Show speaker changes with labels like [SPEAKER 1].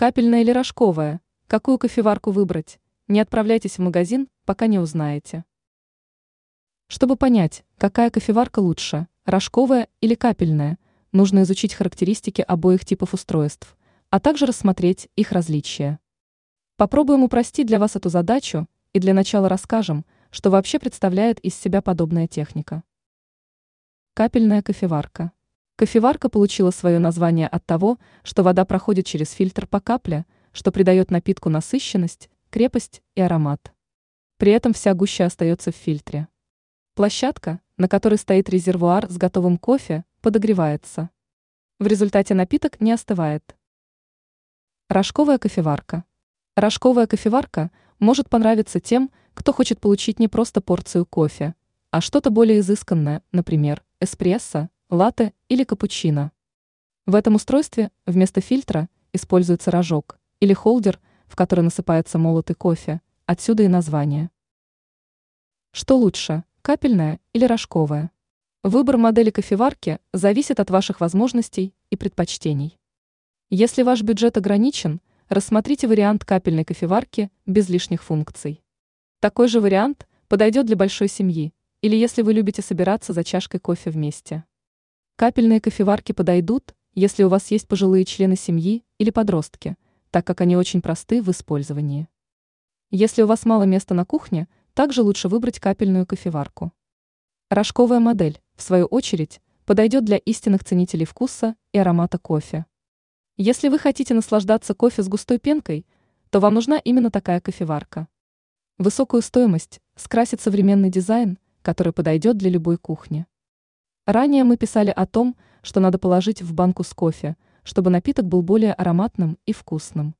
[SPEAKER 1] Капельная или рожковая? Какую кофеварку выбрать? Не отправляйтесь в магазин, пока не узнаете. Чтобы понять, какая кофеварка лучше, рожковая или капельная, нужно изучить характеристики обоих типов устройств, а также рассмотреть их различия. Попробуем упростить для вас эту задачу и для начала расскажем, что вообще представляет из себя подобная техника. Капельная кофеварка. Кофеварка получила свое название от того, что вода проходит через фильтр по капле, что придает напитку насыщенность, крепость и аромат. При этом вся гуща остается в фильтре. Площадка, на которой стоит резервуар с готовым кофе, подогревается. В результате напиток не остывает. Рожковая кофеварка. Рожковая кофеварка может понравиться тем, кто хочет получить не просто порцию кофе, а что-то более изысканное, например, эспрессо, латте или капучино. В этом устройстве вместо фильтра используется рожок или холдер, в который насыпается молотый кофе, отсюда и название. Что лучше, капельная или рожковая? Выбор модели кофеварки зависит от ваших возможностей и предпочтений. Если ваш бюджет ограничен, рассмотрите вариант капельной кофеварки без лишних функций. Такой же вариант подойдет для большой семьи или если вы любите собираться за чашкой кофе вместе. Капельные кофеварки подойдут, если у вас есть пожилые члены семьи или подростки, так как они очень просты в использовании. Если у вас мало места на кухне, также лучше выбрать капельную кофеварку. Рожковая модель, в свою очередь, подойдет для истинных ценителей вкуса и аромата кофе. Если вы хотите наслаждаться кофе с густой пенкой, то вам нужна именно такая кофеварка. Высокую стоимость скрасит современный дизайн, который подойдет для любой кухни. Ранее мы писали о том, что надо положить в банку с кофе, чтобы напиток был более ароматным и вкусным.